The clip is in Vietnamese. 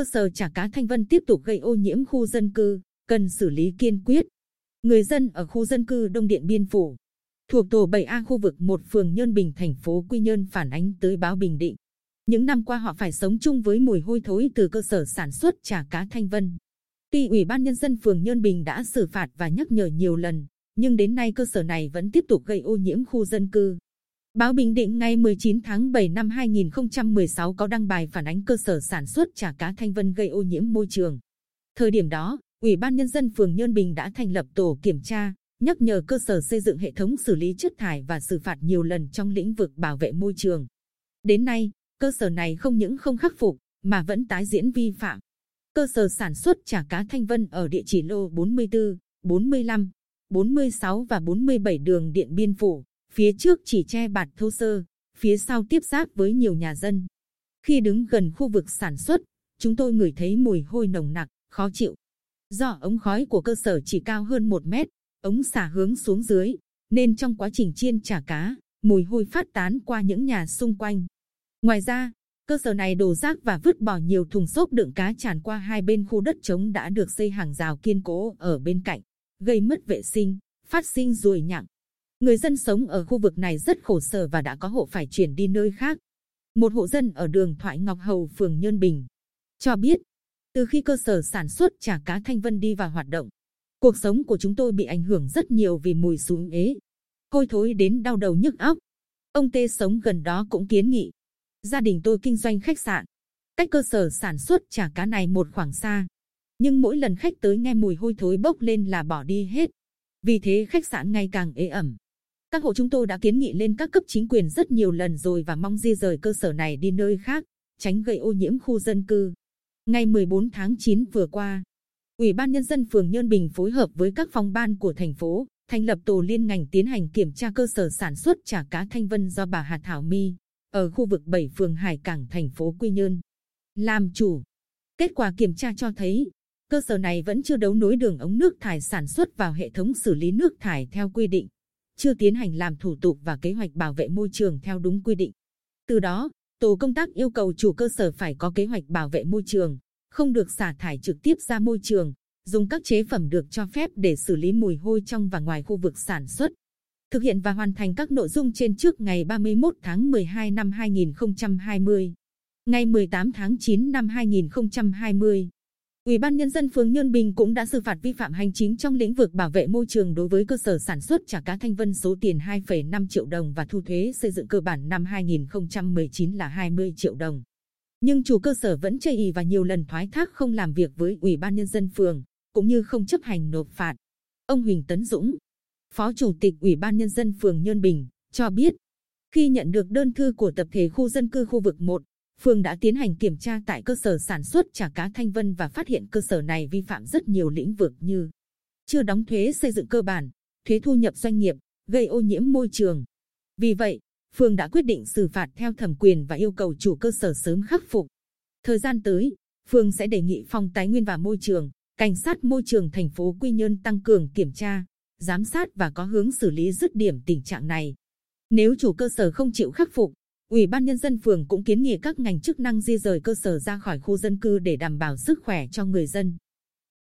cơ sở chả cá Thanh Vân tiếp tục gây ô nhiễm khu dân cư, cần xử lý kiên quyết. Người dân ở khu dân cư Đông Điện Biên Phủ, thuộc tổ 7A khu vực 1 phường Nhơn Bình thành phố Quy Nhơn phản ánh tới báo Bình Định. Những năm qua họ phải sống chung với mùi hôi thối từ cơ sở sản xuất chả cá Thanh Vân. Tuy Ủy ban Nhân dân phường Nhơn Bình đã xử phạt và nhắc nhở nhiều lần, nhưng đến nay cơ sở này vẫn tiếp tục gây ô nhiễm khu dân cư. Báo Bình Định ngày 19 tháng 7 năm 2016 có đăng bài phản ánh cơ sở sản xuất chả cá Thanh Vân gây ô nhiễm môi trường. Thời điểm đó, Ủy ban Nhân dân phường Nhơn Bình đã thành lập tổ kiểm tra, nhắc nhở cơ sở xây dựng hệ thống xử lý chất thải và xử phạt nhiều lần trong lĩnh vực bảo vệ môi trường. Đến nay, cơ sở này không những không khắc phục, mà vẫn tái diễn vi phạm. Cơ sở sản xuất chả cá Thanh Vân ở địa chỉ lô 44, 45, 46 và 47 đường Điện Biên Phủ, phía trước chỉ che bạt thô sơ, phía sau tiếp giáp với nhiều nhà dân. Khi đứng gần khu vực sản xuất, chúng tôi ngửi thấy mùi hôi nồng nặc, khó chịu. Do ống khói của cơ sở chỉ cao hơn 1 mét, ống xả hướng xuống dưới, nên trong quá trình chiên chả cá, mùi hôi phát tán qua những nhà xung quanh. Ngoài ra, cơ sở này đổ rác và vứt bỏ nhiều thùng xốp đựng cá tràn qua hai bên khu đất trống đã được xây hàng rào kiên cố ở bên cạnh, gây mất vệ sinh, phát sinh ruồi nhặng. Người dân sống ở khu vực này rất khổ sở và đã có hộ phải chuyển đi nơi khác. Một hộ dân ở đường Thoại Ngọc Hầu, phường Nhơn Bình, cho biết, từ khi cơ sở sản xuất chả cá Thanh Vân đi vào hoạt động, cuộc sống của chúng tôi bị ảnh hưởng rất nhiều vì mùi xuống ế, hôi thối đến đau đầu nhức óc. Ông Tê sống gần đó cũng kiến nghị, gia đình tôi kinh doanh khách sạn, cách cơ sở sản xuất chả cá này một khoảng xa, nhưng mỗi lần khách tới nghe mùi hôi thối bốc lên là bỏ đi hết. Vì thế khách sạn ngày càng ế ẩm. Các hộ chúng tôi đã kiến nghị lên các cấp chính quyền rất nhiều lần rồi và mong di rời cơ sở này đi nơi khác, tránh gây ô nhiễm khu dân cư. Ngày 14 tháng 9 vừa qua, Ủy ban Nhân dân phường Nhơn Bình phối hợp với các phòng ban của thành phố, thành lập tổ liên ngành tiến hành kiểm tra cơ sở sản xuất chả cá Thanh Vân do bà Hà Thảo My, ở khu vực 7 phường Hải Cảng thành phố Quy Nhơn. Làm chủ. Kết quả kiểm tra cho thấy, cơ sở này vẫn chưa đấu nối đường ống nước thải sản xuất vào hệ thống xử lý nước thải theo quy định, chưa tiến hành làm thủ tục và kế hoạch bảo vệ môi trường theo đúng quy định. Từ đó, tổ công tác yêu cầu chủ cơ sở phải có kế hoạch bảo vệ môi trường, không được xả thải trực tiếp ra môi trường, dùng các chế phẩm được cho phép để xử lý mùi hôi trong và ngoài khu vực sản xuất. Thực hiện và hoàn thành các nội dung trên trước ngày 31 tháng 12 năm 2020. Ngày 18 tháng 9 năm 2020, Ủy ban Nhân dân phường Nhơn Bình cũng đã xử phạt vi phạm hành chính trong lĩnh vực bảo vệ môi trường đối với cơ sở sản xuất chả cá Thanh Vân số tiền 2,5 triệu đồng và thu thuế xây dựng cơ bản năm 2019 là 20 triệu đồng. Nhưng chủ cơ sở vẫn chây ì và nhiều lần thoái thác không làm việc với Ủy ban Nhân dân phường, cũng như không chấp hành nộp phạt. Ông Huỳnh Tấn Dũng, Phó Chủ tịch Ủy ban Nhân dân phường Nhơn Bình, cho biết, khi nhận được đơn thư của tập thể khu dân cư khu vực 1, phường đã tiến hành kiểm tra tại cơ sở sản xuất chả cá Thanh Vân và phát hiện cơ sở này vi phạm rất nhiều lĩnh vực như chưa đóng thuế xây dựng cơ bản, thuế thu nhập doanh nghiệp, gây ô nhiễm môi trường. Vì vậy, phường đã quyết định xử phạt theo thẩm quyền và yêu cầu chủ cơ sở sớm khắc phục. Thời gian tới, phường sẽ đề nghị phòng tài nguyên và môi trường, cảnh sát môi trường thành phố Quy Nhơn tăng cường kiểm tra, giám sát và có hướng xử lý dứt điểm tình trạng này. Nếu chủ cơ sở không chịu khắc phục, Ủy ban Nhân dân phường cũng kiến nghị các ngành chức năng di rời cơ sở ra khỏi khu dân cư để đảm bảo sức khỏe cho người dân.